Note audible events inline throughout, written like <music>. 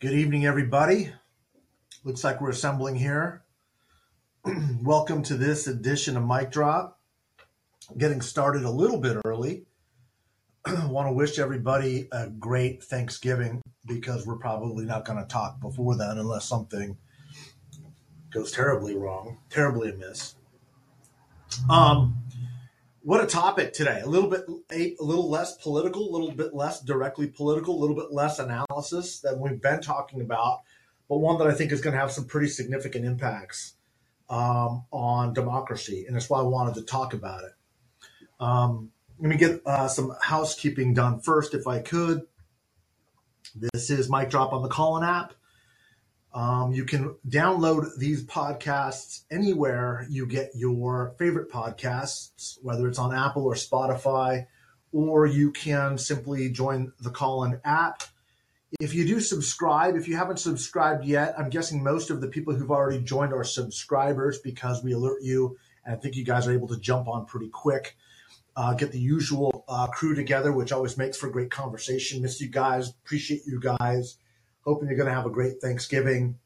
Good evening, everybody. Looks like we're assembling here. <clears throat> Welcome to this edition of Mic Drop. Getting started a little bit early. I want to wish everybody a great Thanksgiving because we're probably not going to talk before then unless something goes terribly wrong, terribly amiss. Um, what a topic today. A little bit, a, a little less political, a little bit less directly political, a little bit less analysis than we've been talking about, but one that I think is going to have some pretty significant impacts um, on democracy, and that's why I wanted to talk about it. Um, let me get uh, some housekeeping done first, if I could. This is Mic Drop on the Callin app. Um, you can download these podcasts anywhere you get your favorite podcasts, whether it's on Apple or Spotify, or you can simply join the Callin app. If you do subscribe, if you haven't subscribed yet, I'm guessing most of the people who've already joined are subscribers because we alert you, and I think you guys are able to jump on pretty quick. Uh, get the usual uh, crew together, which always makes for great conversation. Miss you guys, appreciate you guys Hoping you're going to have a great Thanksgiving.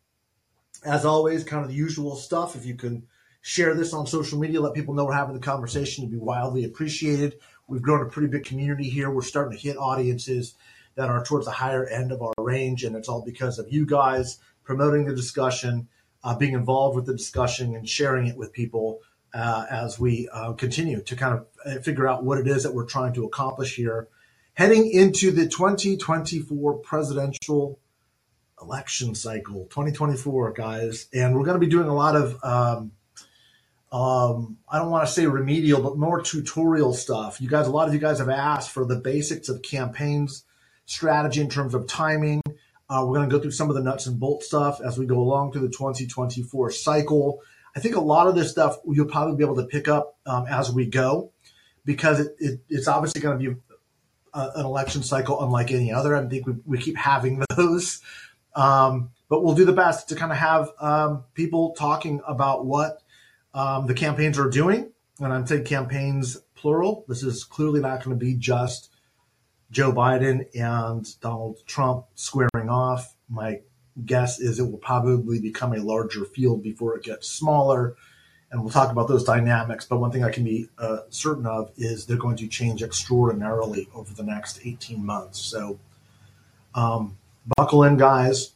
As always, kind of the usual stuff. If you can share this on social media, let people know we're having the conversation, it'd be wildly appreciated. We've grown a pretty big community here. We're starting to hit audiences that are towards the higher end of our range, and it's all because of you guys promoting the discussion, uh, being involved with the discussion, and sharing it with people uh, as we uh, continue to kind of uh, figure out what it is that we're trying to accomplish here. Heading into the 2024 presidential election cycle 2024 guys and we're going to be doing a lot of um, um, i don't want to say remedial but more tutorial stuff you guys a lot of you guys have asked for the basics of campaigns strategy in terms of timing uh, we're going to go through some of the nuts and bolts stuff as we go along through the 2024 cycle i think a lot of this stuff you'll probably be able to pick up um, as we go because it, it, it's obviously going to be uh, an election cycle unlike any other. I think we, we keep having <laughs> those. Um, but we'll do the best to kind of have um, people talking about what um, the campaigns are doing. And I'm saying campaigns plural. This is clearly not going to be just Joe Biden and Donald Trump squaring off. My guess is it will probably become a larger field before it gets smaller. And we'll talk about those dynamics. But one thing I can be uh, certain of is they're going to change extraordinarily over the next 18 months. So, um, buckle in, guys.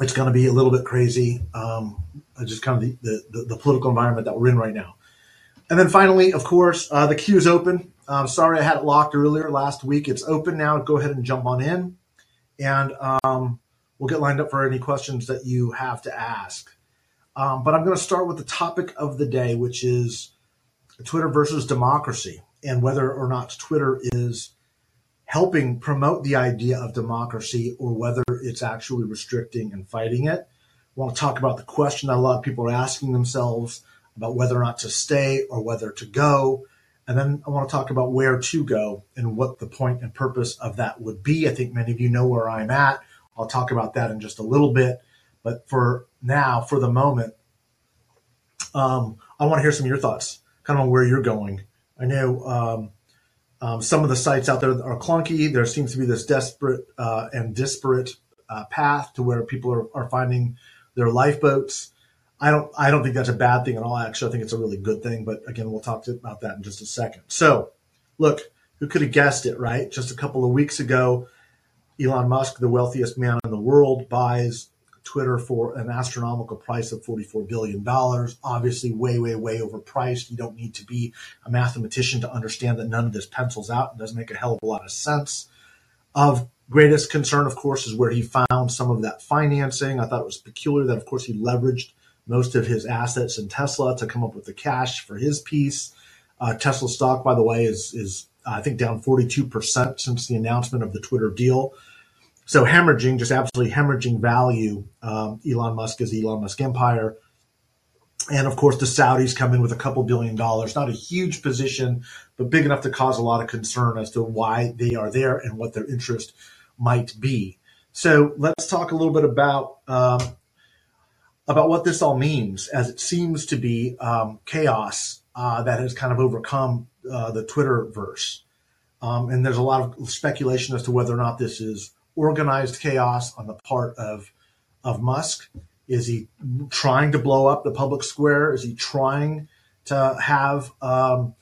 It's going to be a little bit crazy. Um, just kind of the, the, the, political environment that we're in right now. And then finally, of course, uh, the queue is open. Um, sorry, I had it locked earlier last week. It's open now. Go ahead and jump on in, and um, we'll get lined up for any questions that you have to ask. Um, but I'm going to start with the topic of the day, which is Twitter versus democracy, and whether or not Twitter is helping promote the idea of democracy or whether it's actually restricting and fighting it. I want to talk about the question that a lot of people are asking themselves about whether or not to stay or whether to go. And then I want to talk about where to go and what the point and purpose of that would be. I think many of you know where I'm at. I'll talk about that in just a little bit. But for now, for the moment, um, I want to hear some of your thoughts, kind of on where you're going. I know um, um, some of the sites out there are clunky. There seems to be this desperate uh, and disparate uh, path to where people are, are finding their lifeboats. I don't I don't think that's a bad thing at all. Actually, I think it's a really good thing. But again, we'll talk about that in just a second. So, look, who could have guessed it, right? Just a couple of weeks ago, Elon Musk, the wealthiest man in the world, buys Twitter for an astronomical price of $44 billion. Obviously, way, way, way overpriced. You don't need to be a mathematician to understand that none of this pencils out and doesn't make a hell of a lot of sense. Of greatest concern, of course, is where he found some of that financing. I thought it was peculiar that, of course, he leveraged most of his assets in Tesla to come up with the cash for his piece. Uh, Tesla stock, by the way, is is I think down 42% since the announcement of the Twitter deal. So hemorrhaging, just absolutely hemorrhaging value. Um, Elon Musk is Elon Musk empire. And of course, the Saudis come in with a couple billion dollars, not a huge position, but big enough to cause a lot of concern as to why they are there and what their interest might be. So let's talk a little bit about um, about what this all means, as it seems to be um, chaos uh, that has kind of overcome uh, the Twitterverse. Um, and there's a lot of speculation as to whether or not this is organized chaos on the part of of Musk? Is he trying to blow up the public square? Is he trying to have um,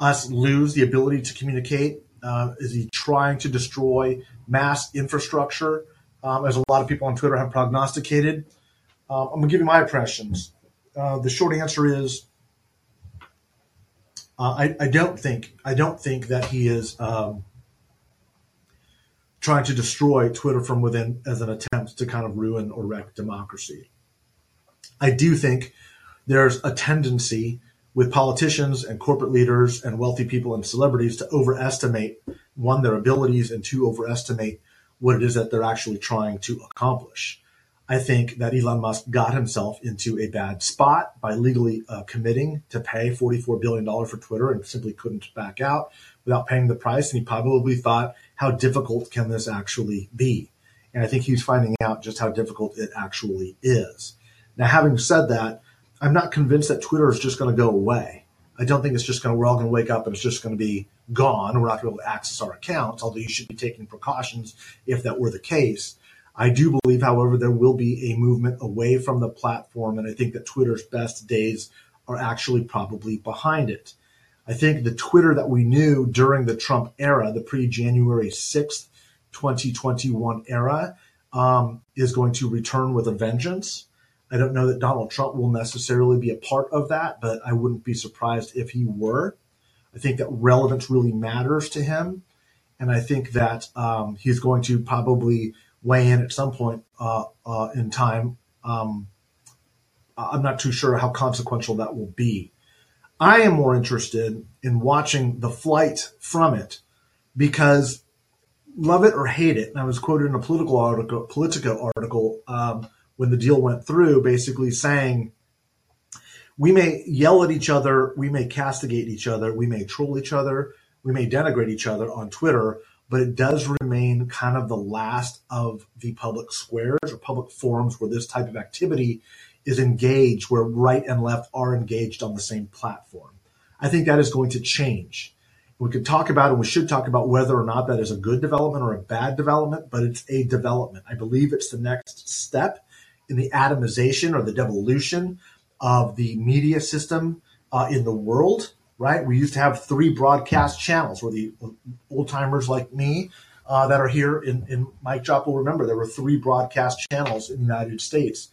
us lose the ability to communicate? Uh, is he trying to destroy mass infrastructure, um, as a lot of people on Twitter have prognosticated? Uh, I'm going to give you my impressions. Uh, the short answer is uh, I, I, don't think I don't think that he is um, trying to destroy Twitter from within as an attempt to kind of ruin or wreck democracy. I do think there's a tendency with politicians and corporate leaders and wealthy people and celebrities to overestimate one their abilities and two overestimate what it is that they're actually trying to accomplish. I think that Elon Musk got himself into a bad spot by legally uh, committing to pay $44 billion for Twitter and simply couldn't back out without paying the price. And he probably thought, how difficult can this actually be? And I think he's finding out just how difficult it actually is. Now, having said that, I'm not convinced that Twitter is just going to go away. I don't think it's just going to, we're all going to wake up and it's just going to be gone. We're not going to be able to access our accounts, although you should be taking precautions if that were the case. I do believe, however, there will be a movement away from the platform, and I think that Twitter's best days are actually probably behind it. I think the Twitter that we knew during the Trump era, the pre January 6th, 2021 era, um, is going to return with a vengeance. I don't know that Donald Trump will necessarily be a part of that, but I wouldn't be surprised if he were. I think that relevance really matters to him. And I think that um, he's going to probably weigh in at some point uh, uh, in time. Um, I'm not too sure how consequential that will be. I am more interested in watching the flight from it because love it or hate it. And I was quoted in a political article, Politico article um, when the deal went through, basically saying we may yell at each other, we may castigate each other, we may troll each other, we may denigrate each other on Twitter, but it does remain kind of the last of the public squares or public forums where this type of activity is engaged, where right and left are engaged on the same platform. I think that is going to change. We could talk about and we should talk about whether or not that is a good development or a bad development, but it's a development. I believe it's the next step in the atomization or the devolution of the media system uh, in the world right? We used to have three broadcast channels where the old timers like me uh, that are here in, in Mic Drop will remember there were three broadcast channels in the United States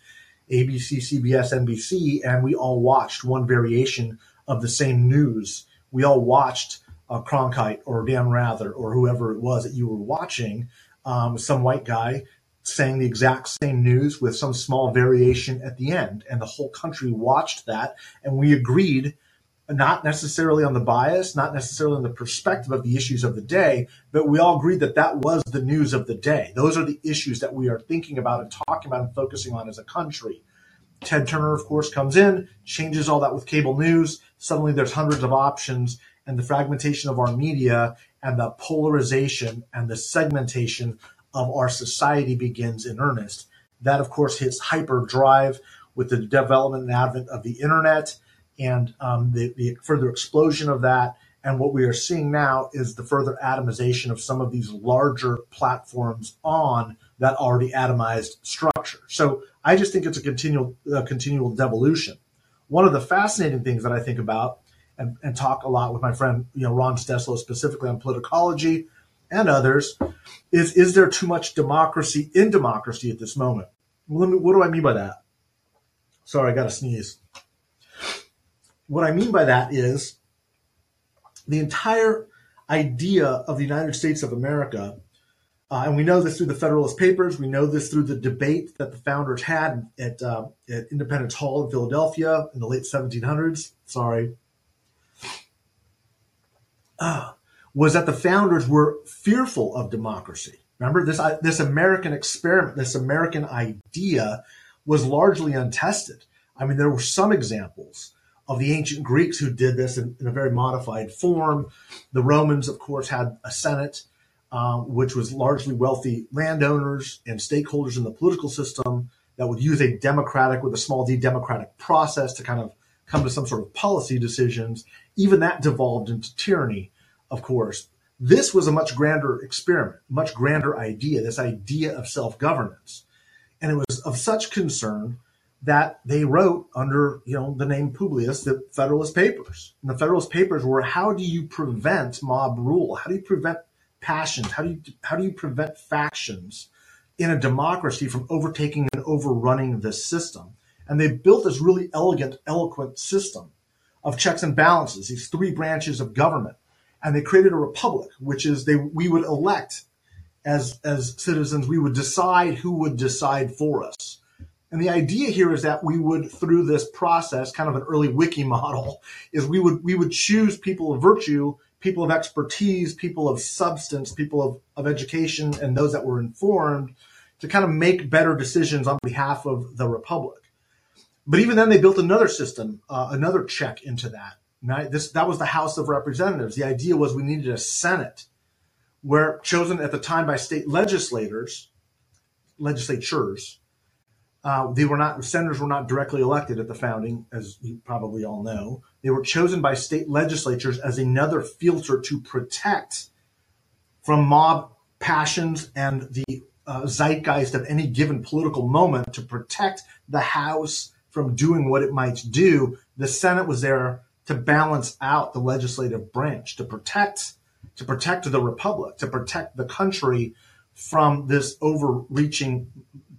ABC, CBS, NBC, and we all watched one variation of the same news. We all watched uh, Cronkite or Dan Rather or whoever it was that you were watching, um, some white guy saying the exact same news with some small variation at the end. And the whole country watched that, and we agreed not necessarily on the bias, not necessarily on the perspective of the issues of the day, but we all agreed that that was the news of the day. Those are the issues that we are thinking about and talking about and focusing on as a country. Ted Turner, of course, comes in, changes all that with cable news. Suddenly there's hundreds of options, and the fragmentation of our media and the polarization and the segmentation of our society begins in earnest. That, of course, hits hyperdrive with the development and advent of the internet and um, the, the further explosion of that. And what we are seeing now is the further atomization of some of these larger platforms on that already atomized structure. So I just think it's a continual, uh, continual devolution. One of the fascinating things that I think about and, and talk a lot with my friend, you know, Ron Steslow specifically on politicology and others is, is there too much democracy in democracy at this moment? Well, me, what do I mean by that? Sorry, I got to sneeze. What I mean by that is the entire idea of the United States of America, uh, and we know this through the Federalist Papers, we know this through the debate that the founders had at, uh, at Independence Hall in Philadelphia in the late 1700s. Sorry. Uh, was that the founders were fearful of democracy. Remember, this, uh, this American experiment, this American idea was largely untested. I mean, there were some examples of the ancient Greeks who did this in, in a very modified form. The Romans, of course, had a Senate, um, which was largely wealthy landowners and stakeholders in the political system that would use a democratic, with a small d, democratic process to kind of come to some sort of policy decisions. Even that devolved into tyranny, of course. This was a much grander experiment, much grander idea, this idea of self governance. And it was of such concern that they wrote under you know the name Publius the Federalist Papers. And the Federalist Papers were how do you prevent mob rule? How do you prevent passions? How do you how do you prevent factions in a democracy from overtaking and overrunning the system? And they built this really elegant, eloquent system of checks and balances, these three branches of government. And they created a republic, which is they we would elect as as citizens, we would decide who would decide for us and the idea here is that we would, through this process, kind of an early wiki model, is we would we would choose people of virtue, people of expertise, people of substance, people of, of education, and those that were informed to kind of make better decisions on behalf of the republic. But even then, they built another system, uh, another check into that. Right? This that was the House of Representatives. The idea was we needed a Senate, where chosen at the time by state legislators, legislatures, uh, they were not senators were not directly elected at the founding, as you probably all know. They were chosen by state legislatures as another filter to protect from mob passions and the uh, zeitgeist of any given political moment to protect the House from doing what it might do. The Senate was there to balance out the legislative branch, to protect to protect the republic, to protect the country from this overreaching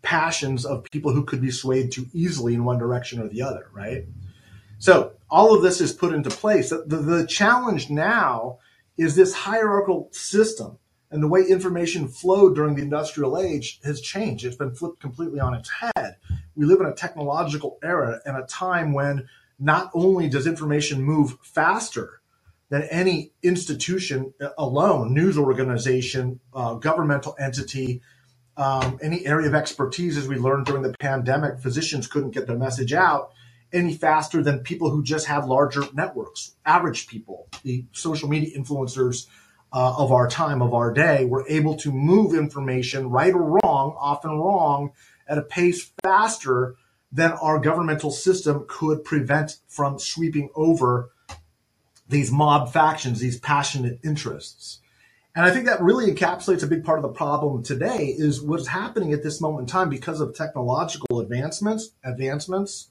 passions of people who could be swayed too easily in one direction or the other, right? So all of this is put into place. The, the challenge now is this hierarchical system and the way information flowed during the industrial age has changed. It's been flipped completely on its head. We live in a technological era and a time when not only does information move faster than any institution alone, news organization, uh, governmental entity, um, any area of expertise, as we learned during the pandemic, physicians couldn't get their message out any faster than people who just have larger networks, average people, the social media influencers uh, of our time, of our day, were able to move information, right or wrong, often wrong, at a pace faster than our governmental system could prevent from sweeping over these mob factions, these passionate interests. And I think that really encapsulates a big part of the problem today is what's happening at this moment in time because of technological advancements, advancements,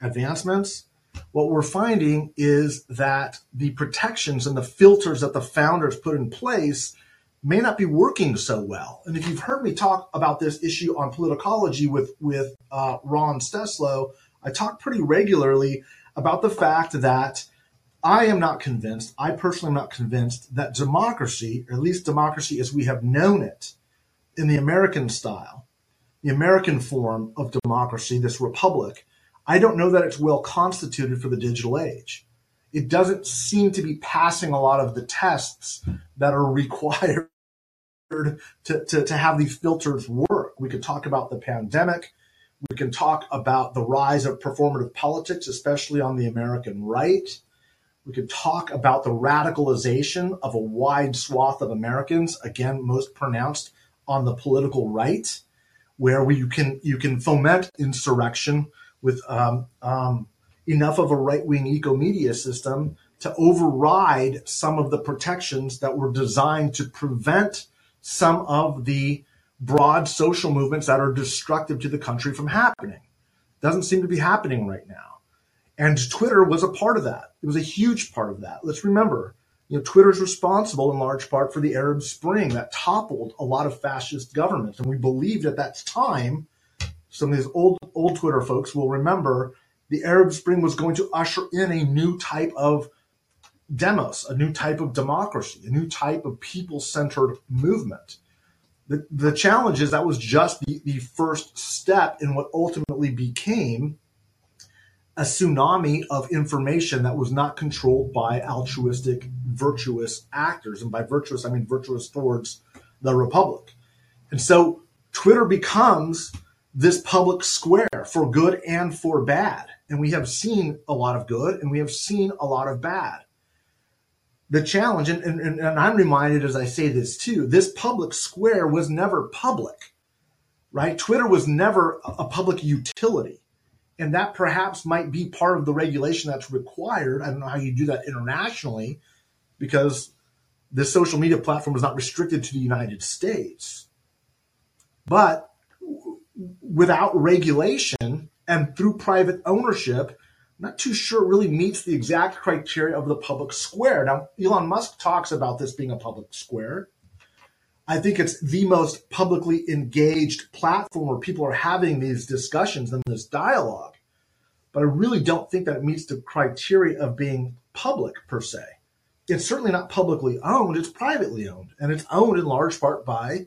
advancements. What we're finding is that the protections and the filters that the founders put in place may not be working so well. And if you've heard me talk about this issue on politicology with with uh, Ron Steslow, I talk pretty regularly about the fact that I am not convinced, I personally am not convinced that democracy, or at least democracy as we have known it in the American style, the American form of democracy, this republic, I don't know that it's well constituted for the digital age. It doesn't seem to be passing a lot of the tests that are <laughs> required to, to, to have these filters work. We could talk about the pandemic. We can talk about the rise of performative politics, especially on the American right. We could talk about the radicalization of a wide swath of Americans, again, most pronounced on the political right, where we, you can you can foment insurrection with um, um, enough of a right wing eco media system to override some of the protections that were designed to prevent some of the broad social movements that are destructive to the country from happening. Doesn't seem to be happening right now. And Twitter was a part of that. It was a huge part of that. Let's remember, you know, Twitter is responsible in large part for the Arab Spring that toppled a lot of fascist governments. And we believed at that time, some of these old old Twitter folks will remember the Arab Spring was going to usher in a new type of demos, a new type of democracy, a new type of people-centered movement. The, the challenge is that was just the, the first step in what ultimately became a tsunami of information that was not controlled by altruistic, virtuous actors. And by virtuous, I mean virtuous towards the Republic. And so Twitter becomes this public square for good and for bad. And we have seen a lot of good and we have seen a lot of bad. The challenge, and, and, and I'm reminded as I say this too, this public square was never public, right? Twitter was never a public utility and that perhaps might be part of the regulation that's required. I don't know how you do that internationally, because this social media platform is not restricted to the United States. But without regulation and through private ownership, I'm not too sure it really meets the exact criteria of the public square. Now, Elon Musk talks about this being a public square. I think it's the most publicly engaged platform where people are having these discussions and this dialogue. But I really don't think that it meets the criteria of being public per se. It's certainly not publicly owned, it's privately owned. And it's owned in large part by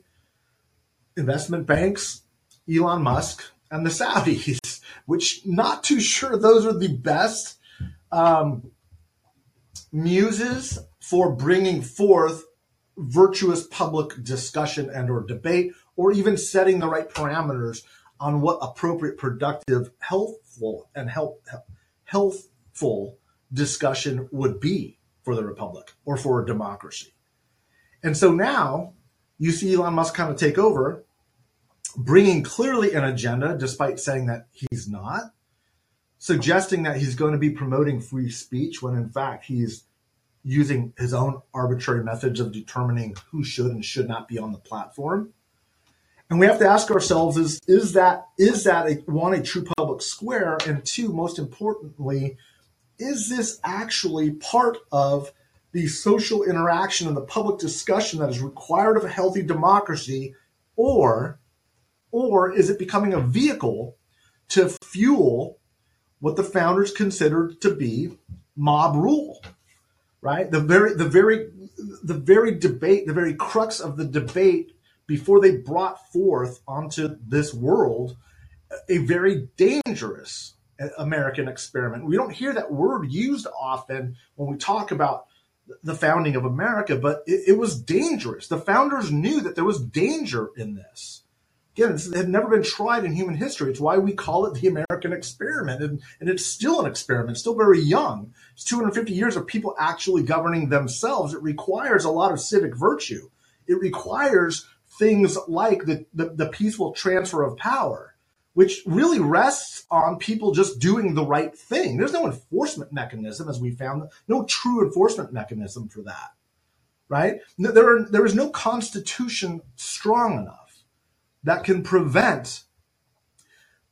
investment banks, Elon Musk, and the Saudis, <laughs> which not too sure those are the best um, muses for bringing forth virtuous public discussion and or debate or even setting the right parameters on what appropriate productive healthful and health, healthful discussion would be for the republic or for a democracy. And so now you see elon musk kind of take over bringing clearly an agenda despite saying that he's not suggesting that he's going to be promoting free speech when in fact he's using his own arbitrary methods of determining who should and should not be on the platform. And we have to ask ourselves is is that is that a one a true public square? And two most importantly is this actually part of the social interaction and the public discussion that is required of a healthy democracy? Or or is it becoming a vehicle to fuel what the founders considered to be mob rule right? The very, the very, the very debate, the very crux of the debate before they brought forth onto this world a very dangerous American experiment. We don't hear that word used often when we talk about the founding of America, but it, it was dangerous. The founders knew that there was danger in this. Again, this had never been tried in human history. It's why we call it the American experiment. And, and it's still an experiment, still very young. It's 250 years of people actually governing themselves. It requires a lot of civic virtue. It requires things like the, the, the peaceful transfer of power, which really rests on people just doing the right thing. There's no enforcement mechanism, as we found, no true enforcement mechanism for that, right? There, are, there is no constitution strong enough that can prevent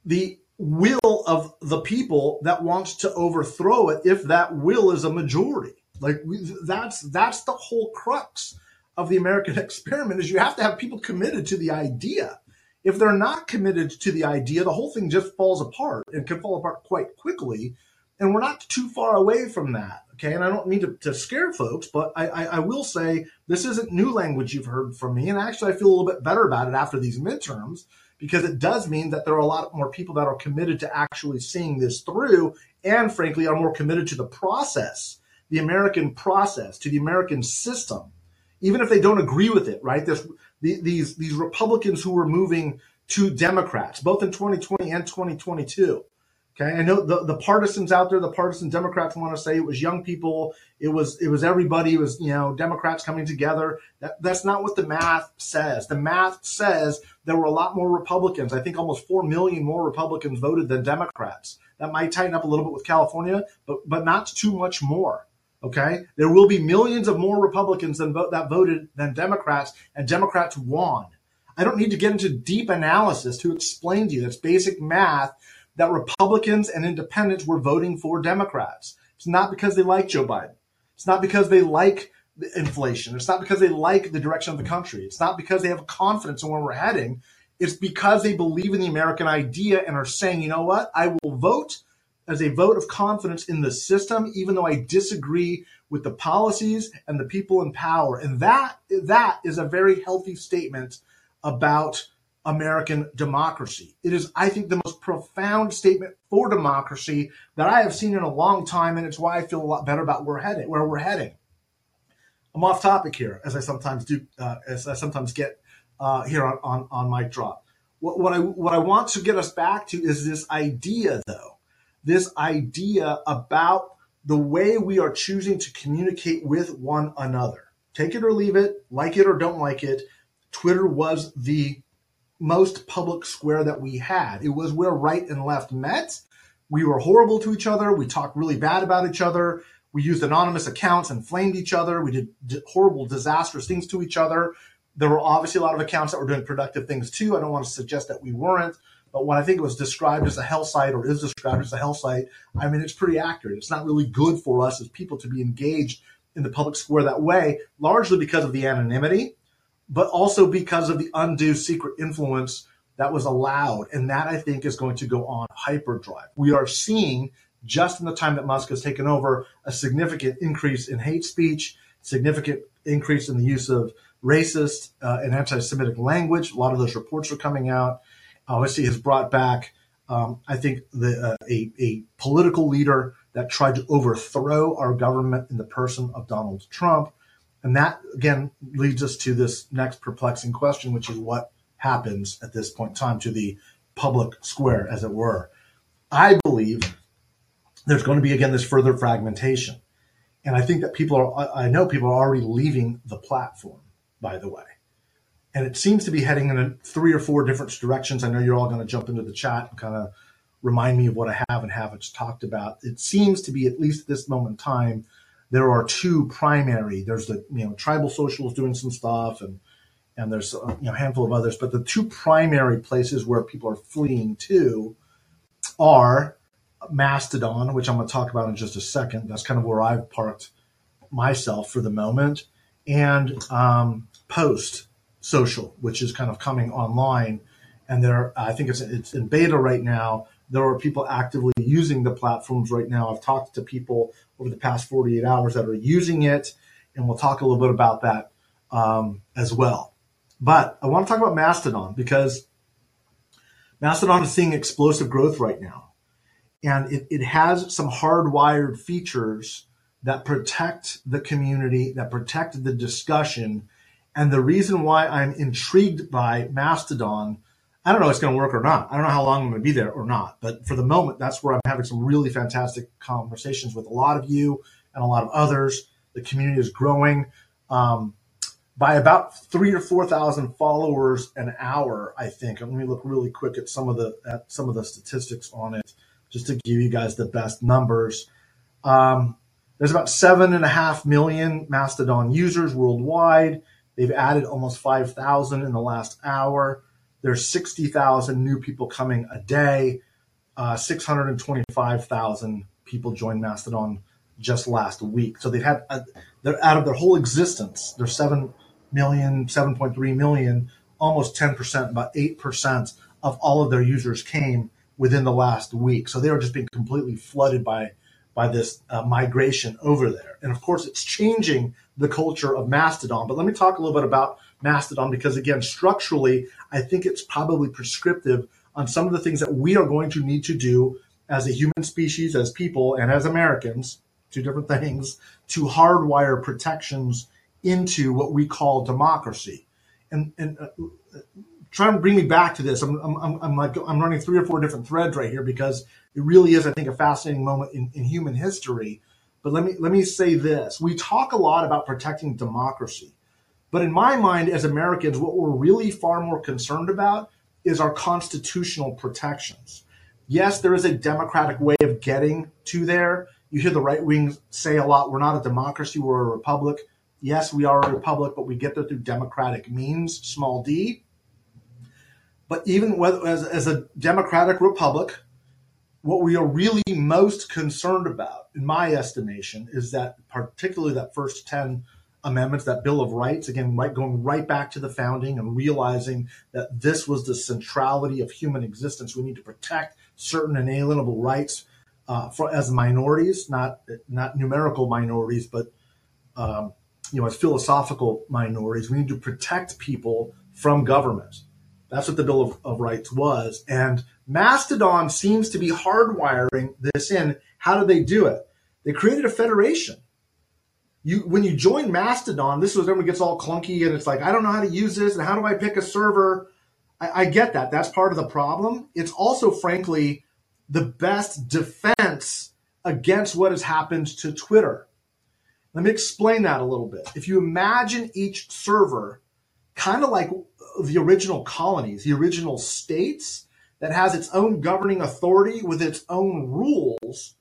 the will of the people that wants to overthrow it if that will is a majority. Like that's that's the whole crux of the american <laughs> experiment is you have to have people committed to the idea. If they're not committed to the idea the whole thing just falls apart and can fall apart quite quickly and we're not too far away from that okay? And i don't mean to, to scare folks but I, I, I will say this isn't new language you've heard from me and actually i feel a little bit better about it after these midterms because it does mean that there are a lot more people that are committed to actually seeing this through and frankly are more committed to the process the american process to the american system even if they don't agree with it right? There's, these these republicans who were moving to democrats both in 2020 and 2022 Okay, I know the, the partisans out there, the partisan Democrats want to say it was young people, it was it was everybody, it was you know Democrats coming together. That, that's not what the math says. The math says there were a lot more Republicans. I think almost four million more Republicans voted than Democrats. That might tighten up a little bit with California, but but not too much more. Okay, there will be millions of more Republicans than vote, that voted than Democrats, and Democrats won. I don't need to get into deep analysis to explain to you that's basic math that Republicans and independents were voting for Democrats. It's not because they like Joe Biden. It's not because they like inflation. It's not because they like the direction of the country. It's not because they have confidence in where we're heading. It's because they believe in the American idea and are saying, you know what, I will vote as a vote of confidence in the system, even though I disagree with the policies and the people in power. And that that is a very healthy statement about American democracy. It is, I think, the most profound statement for democracy that I have seen in a long time, and it's why I feel a lot better about where we're heading. Where we're heading. I'm off topic here, as I sometimes do, uh, as I sometimes get uh, here on, on on drop. What, what I what I want to get us back to is this idea, though, this idea about the way we are choosing to communicate with one another. Take it or leave it, like it or don't like it. Twitter was the most public square that we had. It was where right and left met. We were horrible to each other. We talked really bad about each other. We used anonymous accounts and flamed each other. We did horrible, disastrous things to each other. There were obviously a lot of accounts that were doing productive things too. I don't want to suggest that we weren't, but when I think it was described as a hell site or is described as a hell site, I mean, it's pretty accurate. It's not really good for us as people to be engaged in the public square that way, largely because of the anonymity, but also because of the undue secret influence that was allowed. And that I think is going to go on hyperdrive. We are seeing just in the time that Musk has taken over a significant increase in hate speech, significant increase in the use of racist uh, and anti-Semitic language. A lot of those reports are coming out. Obviously, has brought back, um, I think, the, uh, a, a political leader that tried to overthrow our government in the person of Donald Trump. And that, again, leads us to this next perplexing question, which is what happens at this point in time to the public square, as it were. I believe there's going to be, again, this further fragmentation. And I think that people are, I know people are already leaving the platform, by the way. And it seems to be heading in three or four different directions. I know you're all going to jump into the chat and kind of remind me of what I have and haven't talked about. It seems to be, at least at this moment in time, there are two primary. There's the you know Tribel socials doing some stuff, and and there's a you know, handful of others. But the two primary places where people are fleeing to are Mastodon, which I'm going to talk about in just a second. That's kind of where I've parked myself for the moment, and um, Post Social, which is kind of coming online. And there, I think it's it's in beta right now there are people actively using the platforms right now. I've talked to people over the past 48 hours that are using it, and we'll talk a little bit about that um, as well. But I want to talk about Mastodon because Mastodon is seeing explosive growth right now. And it, it has some hardwired features that protect the community, that protect the discussion. And the reason why I'm intrigued by Mastodon I don't know if it's going to work or not. I don't know how long I'm going to be there or not. But for the moment, that's where I'm having some really fantastic conversations with a lot of you and a lot of others. The community is growing um, by about three or four thousand followers an hour. I think. Let me look really quick at some of the at some of the statistics on it, just to give you guys the best numbers. Um, there's about seven and a half million Mastodon users worldwide. They've added almost five thousand in the last hour. There's 60,000 new people coming a day. Uh, 625,000 people joined Mastodon just last week. So they've had, uh, they're out of their whole existence, they're 7 million, 7.3 million, almost 10%, about 8% of all of their users came within the last week. So they were just being completely flooded by by this uh, migration over there. And of course, it's changing the culture of Mastodon. But let me talk a little bit about Mastodon because, again, structurally, I think it's probably prescriptive on some of the things that we are going to need to do as a human species, as people, and as Americans, two different things, to hardwire protections into what we call democracy. And, and uh, try and bring me back to this. I'm, I'm, I'm like I'm running three or four different threads right here because it really is, I think, a fascinating moment in, in human history. But let me let me say this: we talk a lot about protecting democracy, but in my mind, as Americans, what we're really far more concerned about is our constitutional protections. Yes, there is a democratic way of getting to there. You hear the right wing say a lot, we're not a democracy, we're a republic. Yes, we are a republic, but we get there through democratic means, small d. But even whether, as, as a democratic republic, what we are really most concerned about, in my estimation, is that particularly that first 10 amendments, that Bill of Rights, again, right, going right back to the founding and realizing that this was the centrality of human existence. We need to protect certain inalienable rights uh, for as minorities, not not numerical minorities, but um, you know, as philosophical minorities. We need to protect people from government. That's what the Bill of, of Rights was, and Mastodon seems to be hardwiring this in. How did they do it? They created a federation you when you join Mastodon, this is when it gets all clunky and it's like I don't know how to use this and how do I pick a server? I, I get that. That's part of the problem. It's also, frankly, the best defense against what has happened to Twitter. Let me explain that a little bit. If you imagine each server kind of like the original colonies, the original states that has its own governing authority with its own rules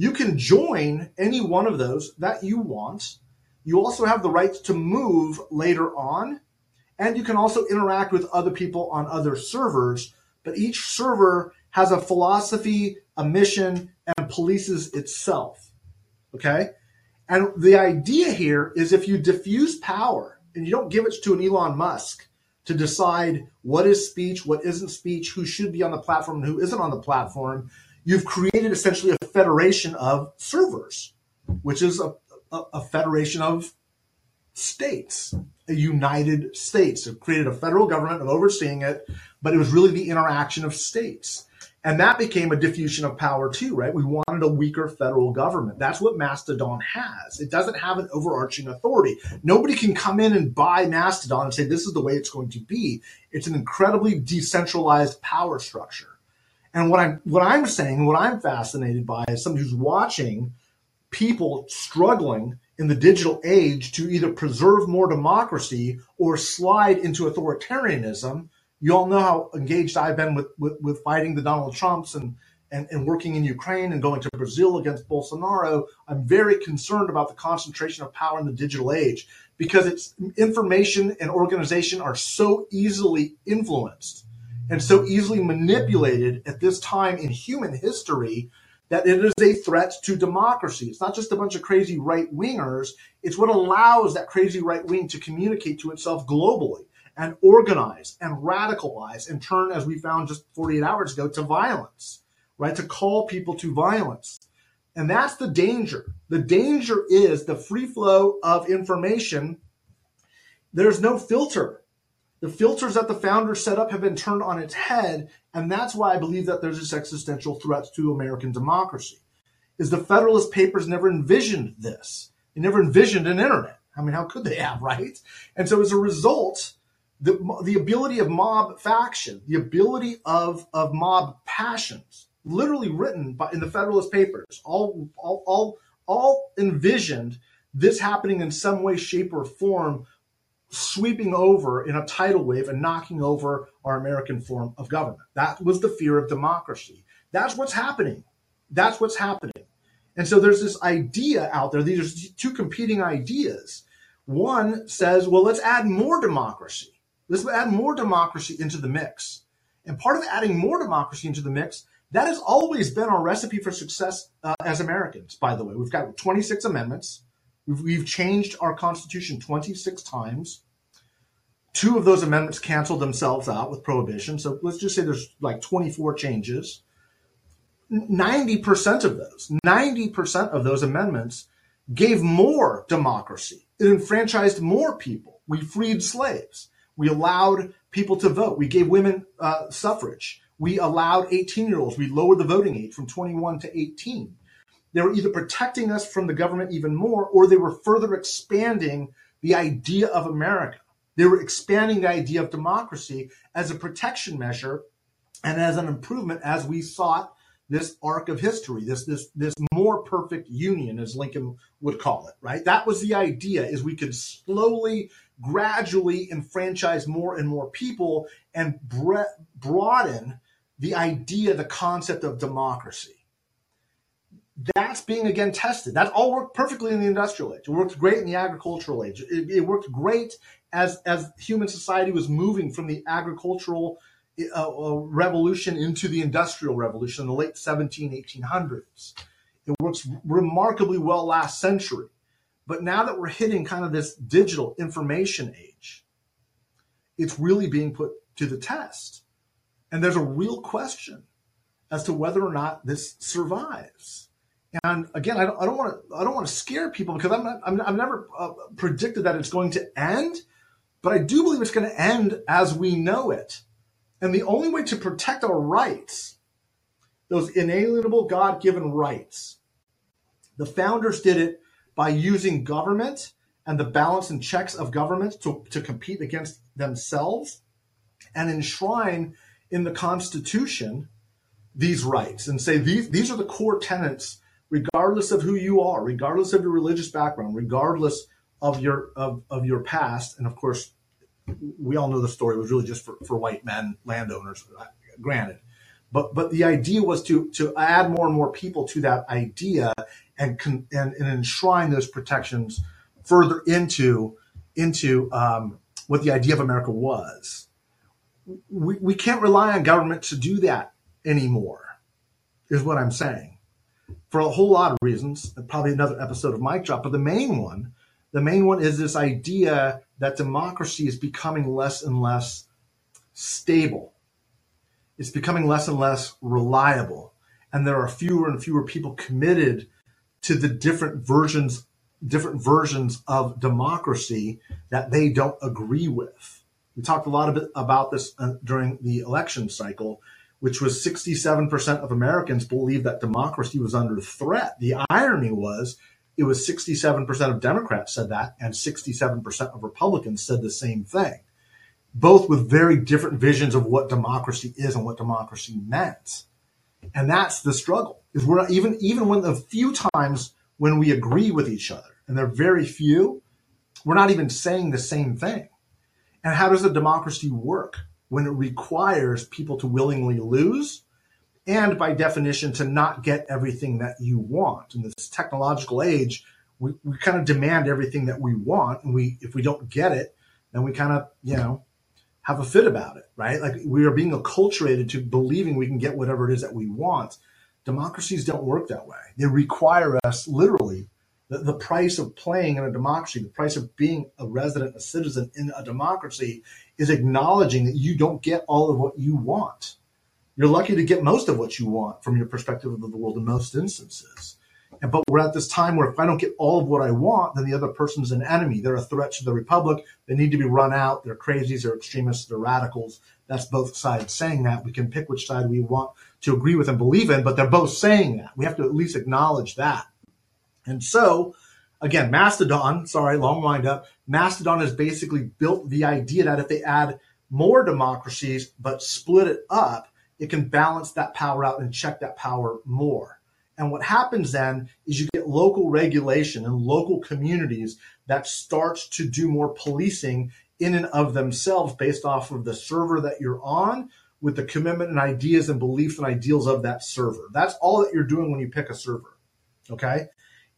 You can join any one of those that you want. You also have the right to move later on, and you can also interact with other people on other servers. But each server has a philosophy, a mission, and polices itself. Okay? And the idea here is if you diffuse power and you don't give it to an Elon Musk to decide what is speech, what isn't speech, who should be on the platform, and who isn't on the platform, you've created essentially a federation of servers, which is a, a, a federation of states, a united states. It created a federal government of overseeing it, but it was really the interaction of states. And that became a diffusion of power too, right? We wanted a weaker federal government. That's what Mastodon has. It doesn't have an overarching authority. Nobody can come in and buy Mastodon and say this is the way it's going to be. It's an incredibly decentralized power structure. And what I'm what I'm saying, what I'm fascinated by is somebody who's watching people struggling in the digital age to either preserve more democracy or slide into authoritarianism you all know how engaged I've been with, with, with fighting the Donald Trumps and, and, and working in Ukraine and going to Brazil against Bolsonaro. I'm very concerned about the concentration of power in the digital age because it's information and organization are so easily influenced and so easily manipulated at this time in human history that it is a threat to democracy. It's not just a bunch of crazy right wingers. It's what allows that crazy right wing to communicate to itself globally and organize and radicalize and turn, as we found just 48 hours ago, to violence, right? To call people to violence. And that's the danger. The danger is the free flow of information. There's no filter. The filters that the founders set up have been turned on its head. And that's why I believe that there's this existential threat to American democracy. Is the Federalist Papers never envisioned this. They never envisioned an internet. I mean, how could they have, <laughs> right? And so as a result, the, the ability of mob faction, the ability of, of mob passions, literally written by, in the Federalist Papers, all, all, all, all envisioned this happening in some way, shape, or form, sweeping over in a tidal wave and knocking over our American form of government. That was the fear of democracy. That's what's happening. That's what's happening. And so there's this idea out there, these are two competing ideas. One says, well, let's add more democracy. Let's add more democracy into the mix. And part of adding more democracy into the mix, that has always been our recipe for success uh, as Americans, by the way. We've got 26 amendments. We've, changed our Constitution 26 times. Two of those amendments canceled themselves out with prohibition. So let's just say there's like 24 changes. 90% of those, 90% of those amendments gave more democracy. It enfranchised more people. We freed slaves. We allowed people to vote. We gave women uh, suffrage. We allowed 18 year olds. We lowered the voting age from 21 to 18. They were either protecting us from the government even more or they were further expanding the idea of America. They were expanding the idea of democracy as a protection measure and as an improvement as we sought this arc of history, this this this more perfect union, as Lincoln would call it, right? That was the idea: is we could slowly gradually enfranchise more and more people and bre- broaden the idea, the concept of democracy. That's being again tested. That all worked perfectly in the industrial age. It worked great in the agricultural age. It, it worked great as as human society was moving from the agricultural uh, uh revolution into the industrial revolution in the late 17 1800s. It works remarkably well last century. But now that we're hitting kind of this digital information age, it's really being put to the test. And there's a real question as to whether or not this survives. And again, I don't, want to I don't want to scare people because I'm not I'm, I've never uh, predicted that it's going to end, but I do believe it's going to end as we know it. And the only way to protect our rights, those inalienable God given rights, the founders did it by using government and the balance and checks of government to, to compete against themselves and enshrine in the Constitution these rights and say these, these are the core tenets, regardless of who you are, regardless of your religious background, regardless of your of, of your past. And of course, we all know the story was really just for, for white men, landowners, granted. But but the idea was to to add more and more people to that idea and con, and, and enshrine those protections further into into um, what the idea of America was. We, we can't rely on government to do that anymore, is what I'm saying. For a whole lot of reasons, probably another episode of Mic Drop, but the main one, the main one is this idea that democracy is becoming less and less stable. It's becoming less and less reliable. And there are fewer and fewer people committed to the different versions different versions of democracy that they don't agree with. We talked a lot about this uh, during the election cycle, which was 67% of Americans believed that democracy was under threat. The irony was it was 67% of Democrats said that, and 67% of Republicans said the same thing, both with very different visions of what democracy is and what democracy meant. And that's the struggle. Is we're not, even even when the few times when we agree with each other, and they're very few, we're not even saying the same thing. And how does a democracy work when it requires people to willingly lose and by definition to not get everything that you want. In this technological age we, we kind of demand everything that we want and we if we don't get it then we kind of you know have a fit about it right? Like we are being acculturated to believing we can get whatever it is that we want. Democracies don't work that way. They require us literally the, the price of playing in a democracy the price of being a resident a citizen in a democracy is acknowledging that you don't get all of what you want you're lucky to get most of what you want from your perspective of the world in most instances. And, but we're at this time where if I don't get all of what I want, then the other person's an enemy. They're a threat to the republic. They need to be run out. They're crazies. They're extremists. They're radicals. That's both sides saying that. We can pick which side we want to agree with and believe in, but they're both saying that. We have to at least acknowledge that. And so, again, Mastodon, sorry, long wind up. Mastodon has basically built the idea that if they add more democracies but split it up, it can balance that power out and check that power more. And what happens then is you get local regulation and local communities that starts to do more policing in and of themselves based off of the server that you're on with the commitment and ideas and beliefs and ideals of that server. That's all that you're doing when you pick a server. Okay.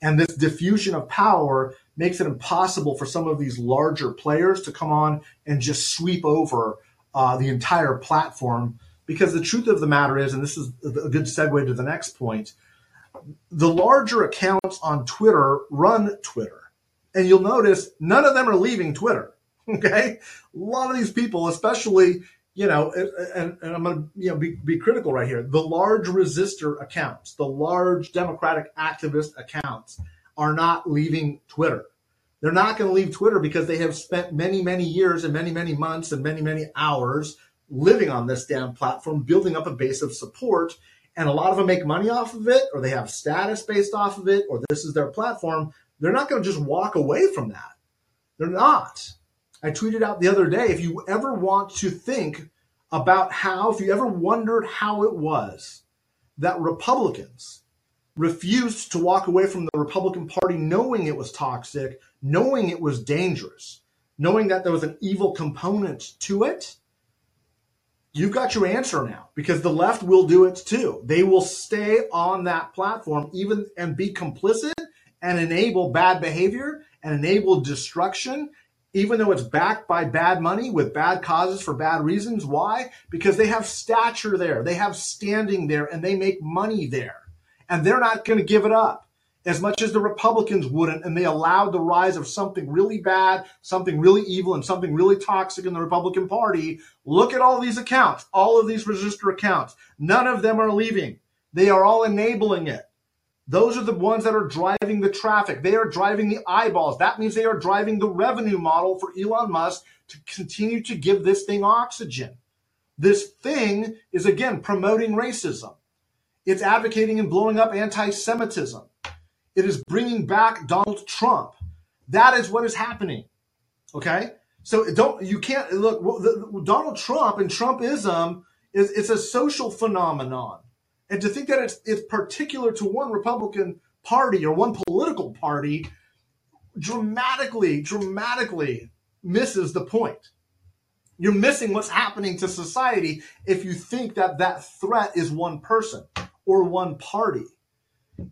And this diffusion of power makes it impossible for some of these larger players to come on and just sweep over uh, the entire platform because the truth of the matter is, and this is a good segue to the next point, the larger accounts on Twitter run Twitter. And you'll notice none of them are leaving Twitter. <laughs> Okay. A lot of these people, especially, you know, and, and I'm going to, you know, be, be critical right here. The large resistor accounts, the large democratic activist accounts are not leaving Twitter. They're not going to leave Twitter because they have spent many, many years and many, many months and many, many hours living on this damn platform, building up a base of support. And a lot of them make money off of it, or they have status based off of it, or this is their platform. They're not going to just walk away from that. They're not. I tweeted out the other day if you ever want to think about how, if you ever wondered how it was that Republicans refused to walk away from the Republican Party knowing it was toxic, knowing it was dangerous, knowing that there was an evil component to it, you've got your answer now because the left will do it too. They will stay on that platform even and be complicit and enable bad behavior and enable destruction, even though it's backed by bad money with bad causes for bad reasons. Why? Because they have stature there, they have standing there, and they make money there. And they're not going to give it up as much as the Republicans wouldn't, and they allowed the rise of something really bad, something really evil, and something really toxic in the Republican Party. Look at all these accounts, all of these resistor accounts. None of them are leaving. They are all enabling it. Those are the ones that are driving the traffic. They are driving the eyeballs. That means they are driving the revenue model for Elon Musk to continue to give this thing oxygen. This thing is, again, promoting racism. It's advocating and blowing up anti Semitism. It is bringing back Donald Trump. That is what is happening. Okay. So don't, you can't look, Donald Trump and Trumpism is, it's a social phenomenon. And to think that it's, it's particular to one Republican party or one political party dramatically, dramatically misses the point. You're missing what's happening to society if you think that that threat is one person or one party.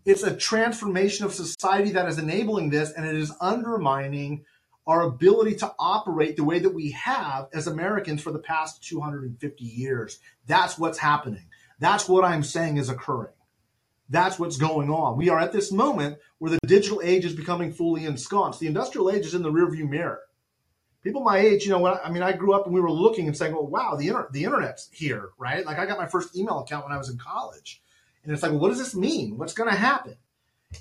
It's a transformation of society that is enabling this, and it is undermining our ability to operate the way that we have as Americans for the past 250 years. That's what's happening. That's what I'm saying is occurring. That's what's going on. We are at this moment where the digital age is becoming fully ensconced. The industrial age is in the rearview mirror. People my age, you know, I, I mean, I grew up and we were looking and saying, "Well, wow, the inter- the internet's here, right?" Like I got my first email account when I was in college, and it's like, well, what does this mean? What's going to happen?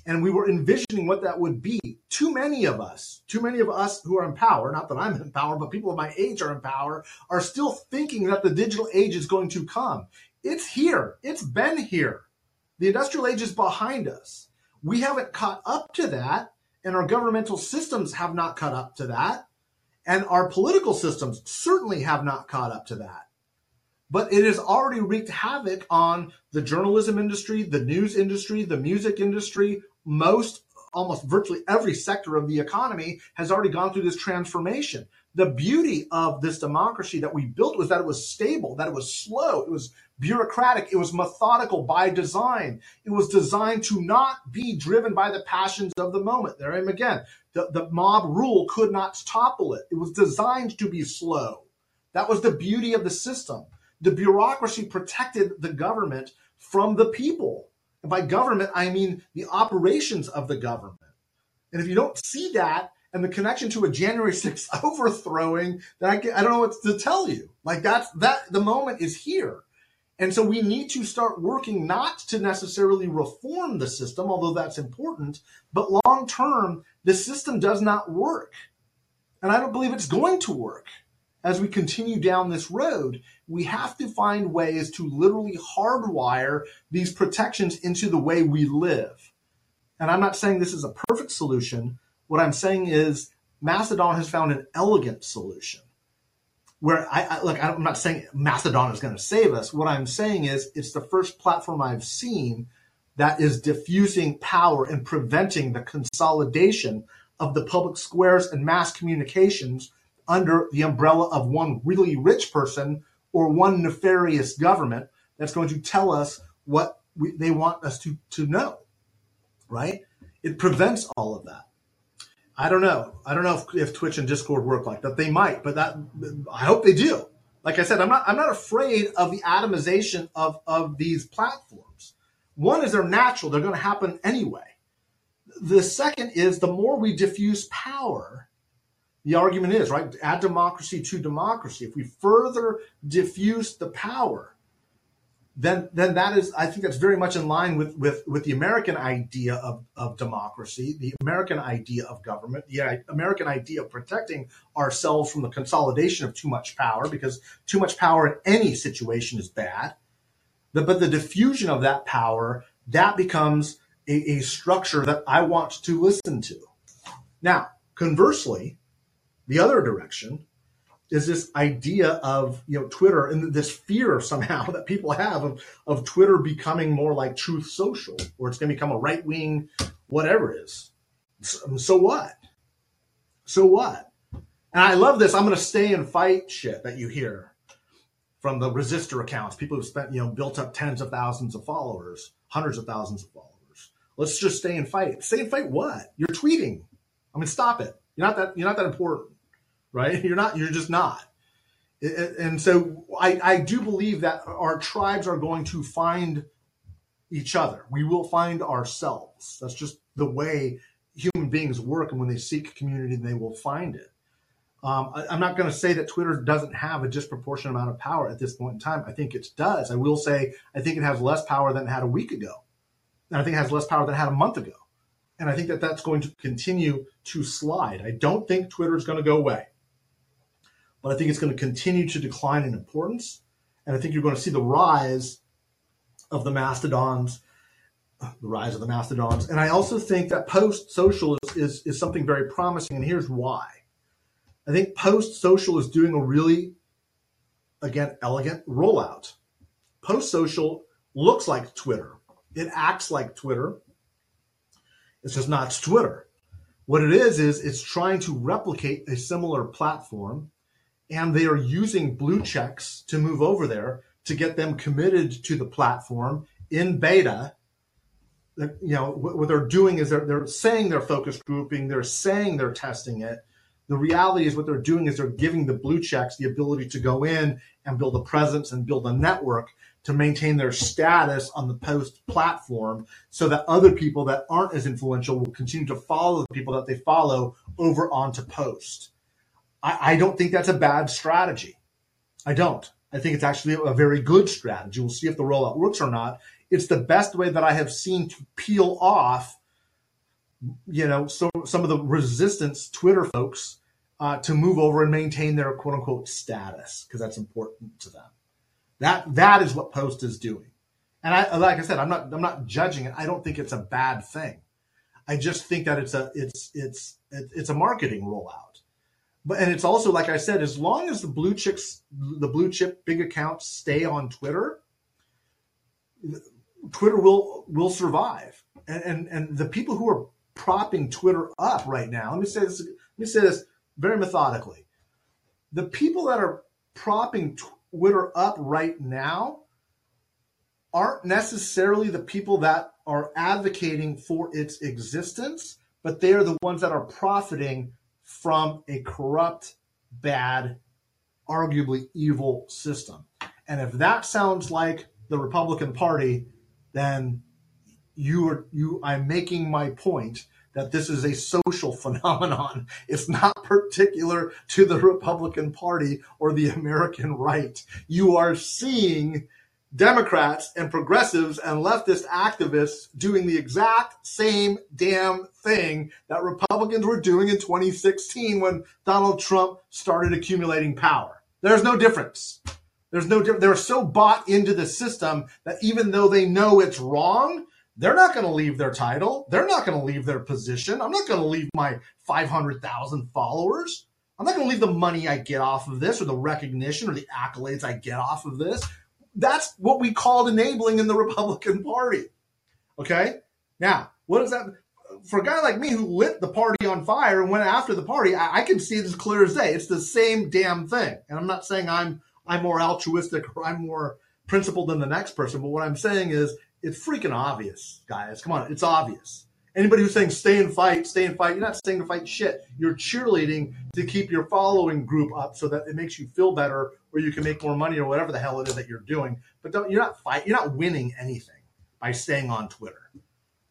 And we were envisioning what that would be. Too many of us, too many of us who are in power, not that I'm in power, but people of my age are in power, are still thinking that the digital age is going to come. It's here. It's been here. The industrial age is behind us. We haven't caught up to that, and our governmental systems have not caught up to that, and our political systems certainly have not caught up to that. But it has already wreaked havoc on the journalism industry, the news industry, the music industry, most almost virtually every sector of the economy has already gone through this transformation. The beauty of this democracy that we built was that it was stable, that it was slow, it was bureaucratic, it was methodical by design. It was designed to not be driven by the passions of the moment. There I am again. The, the mob rule could not topple it. It was designed to be slow. That was the beauty of the system. The bureaucracy protected the government from the people. And by government, I mean the operations of the government. And if you don't see that and the connection to a January <laughs> 6th overthrowing that I, I don't know what to tell you. Like that's that the moment is here. And so we need to start working not to necessarily reform the system, although that's important, but long term, the system does not work. And I don't believe it's going to work as we continue down this road. We have to find ways to literally hardwire these protections into the way we live. And I'm not saying this is a perfect solution. What I'm saying is Mastodon has found an elegant solution where I, I look, I'm not saying Mastodon is going to save us. What I'm saying is it's the first platform I've seen that is diffusing power and preventing the consolidation of the public squares and mass communications under the umbrella of one really rich person or one nefarious government that's going to tell us what we, they want us to, to know, right? It prevents all of that. I don't know. I don't know if, if Twitch and Discord work like that. They might, but that I hope they do. Like I said, I'm not I'm not afraid of the atomization of of these platforms. One is they're natural; they're going to happen anyway. The second is the more we diffuse power, the argument is right. Add democracy to democracy. If we further diffuse the power, then then that is I think that's very much in line with with with the American idea of of democracy, the American idea of government, the uh, American idea of protecting ourselves from the consolidation of too much power, because too much power in any situation is bad. But, but the diffusion of that power that becomes a, a structure that I want to listen to. Now, conversely, the other direction is this idea of you know Twitter and this fear somehow <laughs> that people have of, of Twitter becoming more like Truth Social, or it's going to become a right wing, whatever it is. So, um, so what? So what? And I love this. I'm going to stay and fight shit that you hear from the resistor accounts. People who've spent you know built up tens of thousands of followers, hundreds of thousands of followers. Let's just stay and fight. Stay and fight what? You're tweeting. I mean, stop it. You're not that. You're not that important right? <laughs> You're not, you're just not. And so I, I do believe that our tribes are going to find each other. We will find ourselves. That's just the way human beings work. And when they seek community, they will find it. Um, I, am not going to say that Twitter doesn't have a disproportionate amount of power at this point in time. I think it does. I will say I think it has less power than it had a week ago. And I think it has less power than it had a month ago. And I think that that's going to continue to slide. I don't think Twitter is going to go away but I think it's going to continue to decline in importance. And I think you're going to see the rise of the mastodons, the rise of the mastodons. And I also think that post social is, is, is something very promising. And here's why. I think post social is doing a really, again, elegant rollout. Post social looks like Twitter, it acts like Twitter. It's just not Twitter. What it is, is it's trying to replicate a similar platform and they are using blue checks to move over there to get them committed to the platform in beta. You know, what they're doing is they're, they're saying they're focus grouping, they're saying they're testing it. The reality is what they're doing is they're giving the blue checks the ability to go in and build a presence and build a network to maintain their status on the post platform so that other people that aren't as influential will continue to follow the people that they follow over onto post. I, I don't think that's a bad strategy. I don't. I think it's actually a very good strategy. We'll see if the rollout works or not. It's the best way that I have seen to peel off, you know, so, some of the resistance Twitter folks uh, to move over and maintain their quote unquote status because that's important to them. That that is what Post is doing. And I like I said, I'm not I'm not judging it. I don't think it's a bad thing. I just think that it's a it's it's it's a marketing rollout. But and it's also like I said, as long as the blue chips the blue chip big accounts stay on Twitter, Twitter will will survive. And and, and the people who are propping Twitter up right now, let me say this let me say this very methodically. The people that are propping Twitter up right now aren't necessarily the people that are advocating for its existence, but they are the ones that are profiting from a corrupt, bad, arguably evil system. And if that sounds like the Republican Party, then you are you I'm making my point that this is a social <laughs> phenomenon. It's not particular to the Republican Party or the American right. You are seeing Democrats and progressives and leftist activists doing the exact same damn thing that Republicans were doing in 2016 when Donald Trump started accumulating power. There's no difference. There's no difference. They're so bought into the system that even though they know it's wrong, they're not going to leave their title. They're not going to leave their position. I'm not going to leave my 500,000 followers. I'm not going to leave the money I get off of this or the recognition or the accolades I get off of this. That's what we called enabling in the Republican Party. Okay? Now, what is that? For a guy like me who lit the party on fire and went after the party, I, I can see it as clear as day. It's the same damn thing. And I'm not saying I'm I'm more altruistic or I'm more principled than the next person, but what I'm saying is it's freaking obvious, guys. Come on, it's obvious. Anybody who's saying stay and fight, stay and fight, you're not staying to fight shit. You're cheerleading to keep your following group up so that it makes you feel better or you can make more money or whatever the hell it is that you're doing. But don't, you're not fight, you're not winning anything by staying on Twitter.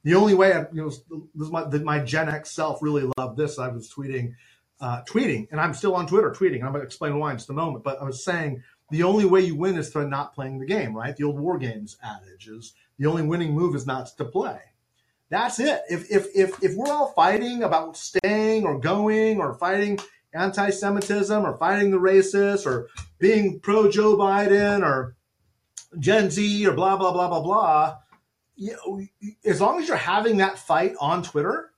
The only way, I, you know, my, my Gen X self really loved this. I was tweeting, uh, tweeting, and I'm still on Twitter tweeting. I'm going to explain why in just a moment. But I was saying the only way you win is by not playing the game, right? The old war games adage is the only winning move is not to play. That's it. If if if if we're all fighting about staying or going or fighting anti-Semitism or fighting the racists or being pro Joe Biden or Gen Z or blah blah blah blah blah, you know, as long as you're having that fight on Twitter,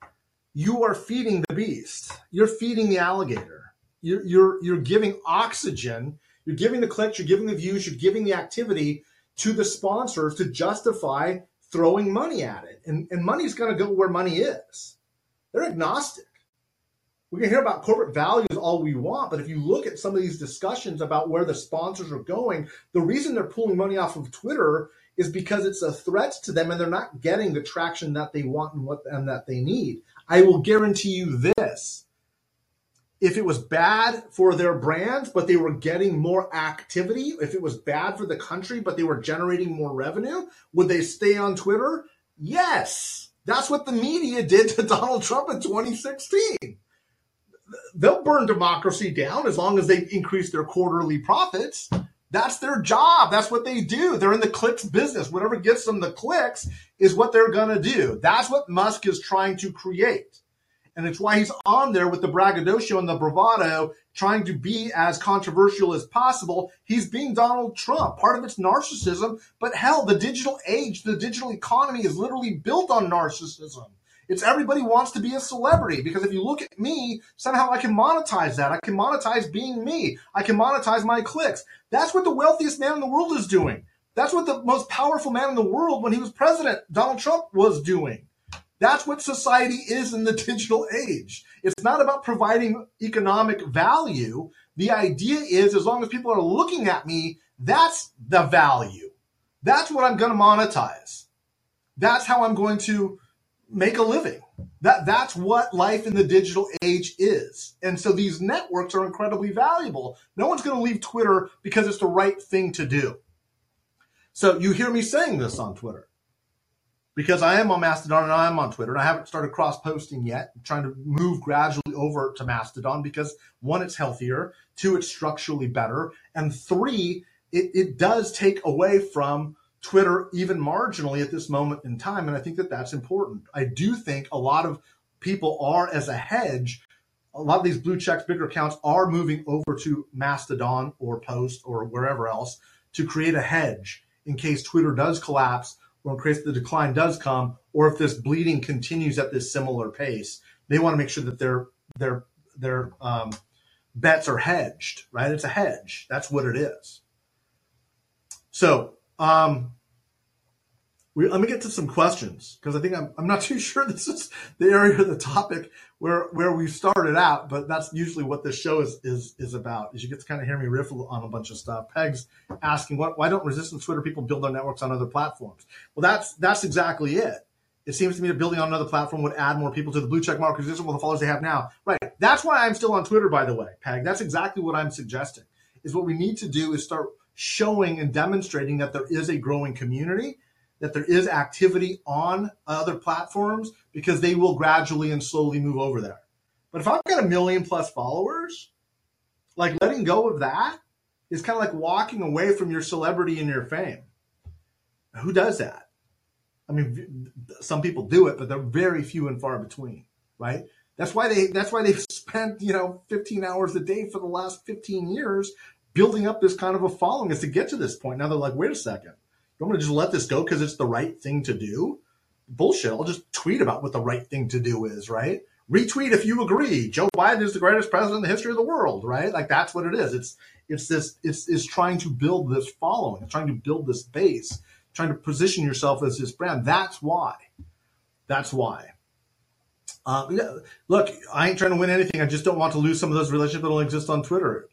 you are feeding the beast. You're feeding the alligator. You're you're you're giving oxygen. You're giving the clicks. You're giving the views. You're giving the activity to the sponsors to justify throwing money at it. And, and money's going to go where money is. They're agnostic. We can hear about corporate values all we want, but if you look at some of these discussions about where the sponsors are going, the reason they're pulling money off of Twitter is because it's a threat to them and they're not getting the traction that they want and what and that they need. I will guarantee you this if it was bad for their brand, but they were getting more activity, if it was bad for the country, but they were generating more revenue, would they stay on Twitter? Yes. That's what the media did to <laughs> Donald Trump in 2016. They'll burn democracy down as long as they increase their quarterly profits. That's their job. That's what they do. They're in the clicks business. Whatever gets them the clicks is what they're going to do. That's what Musk is trying to create. And it's why he's on there with the braggadocio and the bravado, trying to be as controversial as possible. He's being Donald Trump. Part of it's narcissism, but hell, the digital age, the digital economy is literally built on narcissism. It's everybody wants to be a celebrity because if you look at me, somehow I can monetize that. I can monetize being me. I can monetize my clicks. That's what the wealthiest man in the world is doing. That's what the most powerful man in the world when he was president, Donald Trump, was doing. That's what society is in the <laughs> digital age. It's not about providing economic value. The idea is as long as people are looking at me, that's the value. That's what I'm going to monetize. That's how I'm going to make a living. That that's what life in the digital age is. And so these networks are incredibly valuable. No one's going to leave Twitter because it's the right thing to do. So you hear me saying this on Twitter because I am on Mastodon and I am on Twitter. And I haven't started cross posting yet. I'm trying to move gradually over to Mastodon because one, it's healthier, two, it's structurally better, and three, it, it does take away from Twitter even marginally at this moment in time. And I think that that's important. I do think a lot of people are, as a hedge, a lot of these blue checks, bigger accounts are moving over to Mastodon or Post or wherever else to create a hedge in case Twitter does collapse in case the decline does come, or if this bleeding continues at this similar pace. They want to make sure that their their their um, bets are hedged, right? It's a hedge. That's what it is. So um, we, let me get to some questions because I think I'm, I'm not <laughs> too sure this is the area of the topic where where we started out, but that's usually what this show is is is about. Is you get to kind of hear me riffle on a bunch of stuff. Peg's asking, what why don't resistance Twitter people build their networks on other platforms? Well, that's that's exactly it. It seems to me that building on another platform would add more people to the blue check mark resistance with the followers they have now. Right. That's why I'm still on Twitter, by the way, Peg. That's exactly what I'm suggesting. Is what we need to do is start showing and demonstrating that there is a growing community, that there is activity on other platforms because they will gradually and slowly move over there. But if I've got a million plus followers, like letting go of that is kind of like walking away from your celebrity and your fame. Who does that? I mean, some people do it, but they're very few and far between, right? That's why they that's why they've <laughs> spent, you know, 15 hours a day for the last 15 years building up this kind of a following is to get to this point. Now they're like, wait a second, want to just let this go because it's the right thing to do? Bullshit. I'll just tweet about what the right thing to do is, right? Retweet if you agree. Joe Biden is the greatest president in the history of the world, right? Like that's what it is. It's it's this it's is trying to build this following, it's trying to build this base, trying to position yourself as this brand. That's why. That's why. Uh, look, I ain't trying to win anything. I just don't want to lose some of those relationships that don't exist on Twitter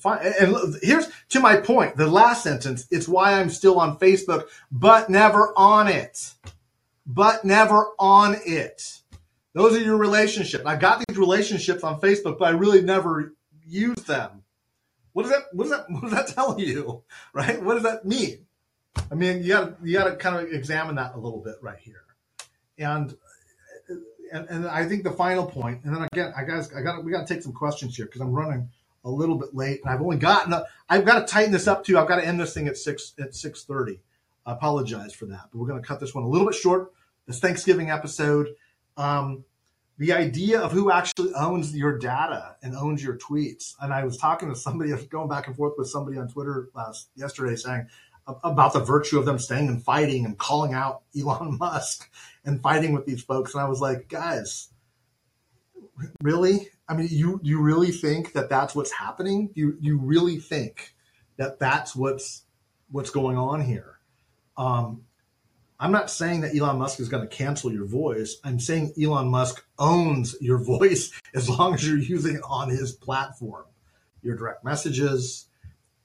fine. And here's to my point. The last sentence. It's why I'm still on Facebook, but never on it. But never on it. Those are your relationships. I got these relationships on Facebook, but I really never use them. What does that? What does that? <laughs> What does that tell you? Right? What does that mean? I mean, you got you got to kind of examine that a little bit right here, and and, and I think the final point, and then again, I guys, I got we got to take some questions here because I'm running a little bit late, and I've only gotten. I've got to tighten this up too. I've got to end this thing at six at six thirty. I apologize for that, but we're going to cut this one a little bit short. This Thanksgiving episode. Um, the idea of who actually owns your data and owns your tweets. And I was talking to somebody, I <laughs> going back and forth with somebody on Twitter last yesterday, saying about the virtue of them staying and fighting and calling out <laughs> Elon Musk and fighting with these folks. And I was like, guys, really? I mean, you you really think that that's what's happening? You you really think that that's what's what's going on here? Um, I'm not saying that Elon Musk is going to cancel your voice. I'm saying Elon Musk owns your <laughs> voice as long as you're using it on his platform. Your direct messages,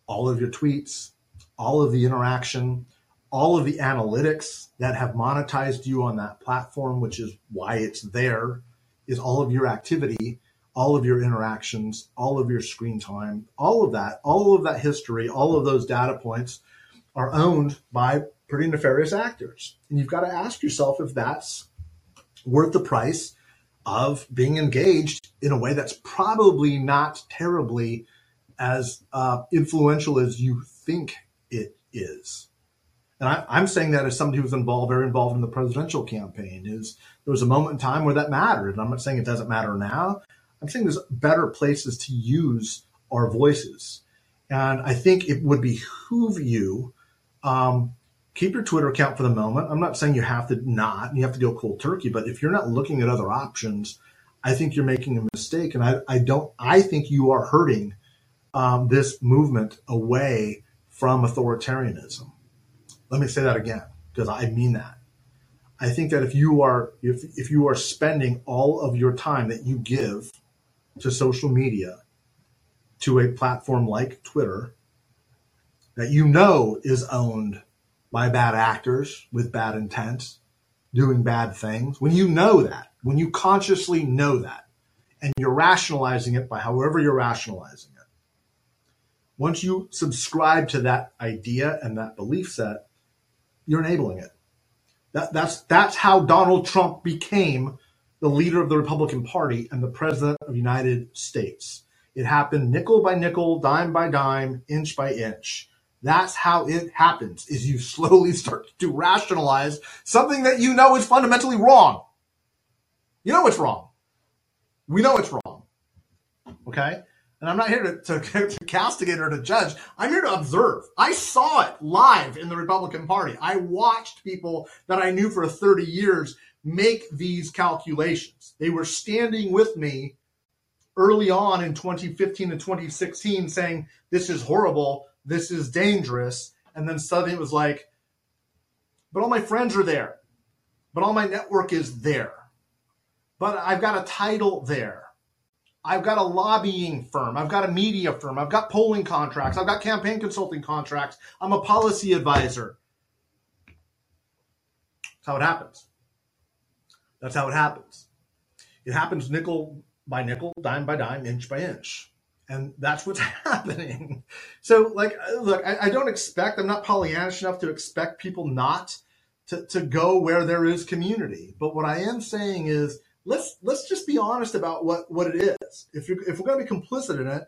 all of your tweets, all of the interaction, all of the analytics that have monetized you on that platform, which is why it's there, is all of your activity all of your interactions, all of your screen time, all of that, all of that history, all of those data points are owned by pretty nefarious actors. And you've got to ask yourself if that's worth the price of being engaged in a way that's probably not terribly as uh, influential as you think it is. And I, am saying that as somebody who's involved, very involved in the presidential campaign, is there was a moment in time where that mattered. And I'm not saying it doesn't matter now. I'm saying there's better places to use our voices. And I think it would behoove you um, keep your Twitter account for the moment. I'm not saying you have to not, you have to go cold turkey, but if you're not looking at other options, I think you're making a mistake. And I, I don't, I think you are hurting um, this movement away from authoritarianism. Let me say that again, because I mean that. I think that if you are, if, if you are spending all of your time that you give to social media to a platform like Twitter that you know is owned by bad actors with bad intent, doing bad things, when you know that, when you consciously know that, and you're rationalizing it by however you're rationalizing it, once you subscribe to that idea and that belief set, you're enabling it. That, that's that's how Donald Trump became the leader of the Republican Party and the president of the United States. It happened nickel by nickel, dime by dime, inch by inch. That's how it happens is you <laughs> slowly start to rationalize something that you know is fundamentally wrong. You know it's wrong. We know it's wrong. Okay? And I'm not here to, to, <laughs> to castigate or to judge. I'm here to observe. I saw it live in the Republican Party. I watched people that I knew for 30 years make these calculations. They were standing with me early on in 2015 and 2016 saying, This is horrible. This is dangerous. And then suddenly it was like, But all my friends are there. But all my network is there. But I've got a title there I've got a lobbying firm. I've got a media firm. I've got polling contracts. I've got campaign consulting contracts. I'm a policy advisor. That's how it happens. That's how it happens. It happens nickel by nickel, dime by dime, inch by inch. And that's what's <laughs> happening. So, like, look, I, I don't expect, I'm not Pollyannish enough to expect people not to, to go where there is community. But what I am saying is, let's let's just be honest about what what it is. If you if we're going to be complicit in it,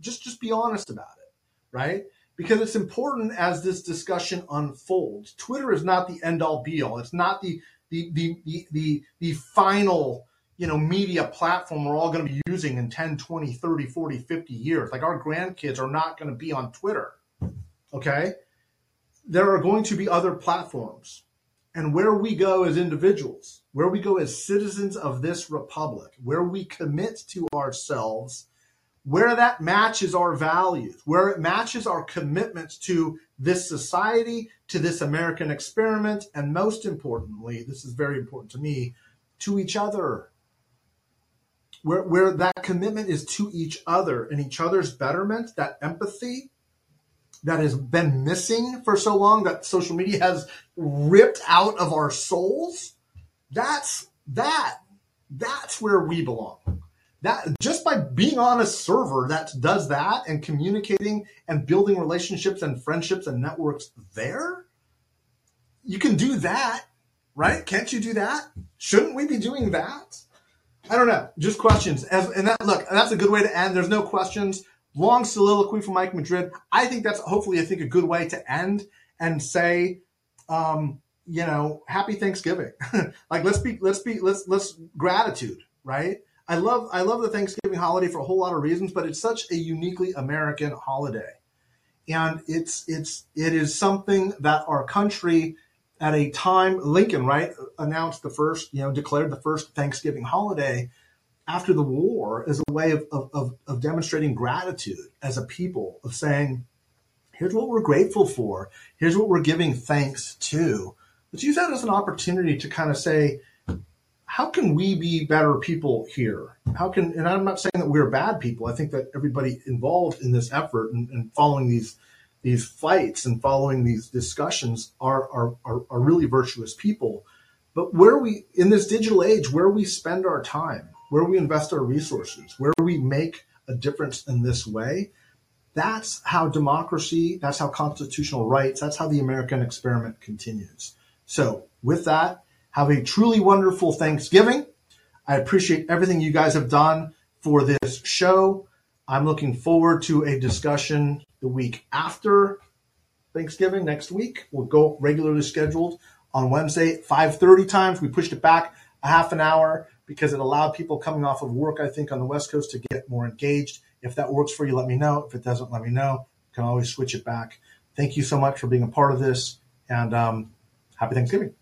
just just be honest about it, right? Because it's important as this discussion unfolds. Twitter is not the end all be all. It's not the the the the the, the final you know media platform we're all going to be using in 10 20 30 40 50 years like our grandkids are not going to be on twitter okay there are going to be other platforms and where we go as individuals, where we go as citizens of this republic, where we commit to ourselves, where that matches our values, where it matches our commitments to this society, to this American experiment, and most importantly, this is very important to me, to each other. Where, where that commitment is to each other and each other's betterment, that empathy, that has been missing for so long that social media has ripped out of our souls that's that that's where we belong. That just by being on a server that does that and communicating and building relationships and friendships and networks there you can do that right? Can't you do that? Shouldn't we be doing that? I don't know. Just questions. As, and that look that's a good way to end. There's no questions. Long soliloquy from Mike Madrid. I think that's hopefully, I think, a good way to end and say, um, you know, happy Thanksgiving. <laughs> like let's be, let's be, let's let's gratitude, right? I love I love the Thanksgiving holiday for a whole lot of reasons, but it's such a uniquely American holiday, and it's it's it is something that our country at a time Lincoln right announced the first you know declared the first Thanksgiving holiday after the war as a way of, of, of demonstrating gratitude as a people, of saying, here's what we're grateful for, here's what we're giving thanks to. Let's use that as an opportunity to kind of say, how can we be better people here? How can, and I'm not saying that we're bad people. I think that everybody involved in this effort and, and following these these fights and following these discussions are, are, are, are really virtuous people. But where we, in this digital age, where we spend our time, where we invest our resources, where we make a difference in this way, that's how democracy, that's how constitutional rights, that's how the American experiment continues. So, with that, have a truly wonderful Thanksgiving. I appreciate everything you guys have done for this show. I'm looking forward to a discussion the week after Thanksgiving next week. We'll go regularly scheduled on Wednesday, 5:30 times. We pushed it back a half an hour because it allowed people coming off of work, I think, on the West Coast to get more engaged. If that works for you, let me know. If it doesn't, let me know. You can always switch it back. Thank you so much for being a part of this, and um, happy Thanksgiving.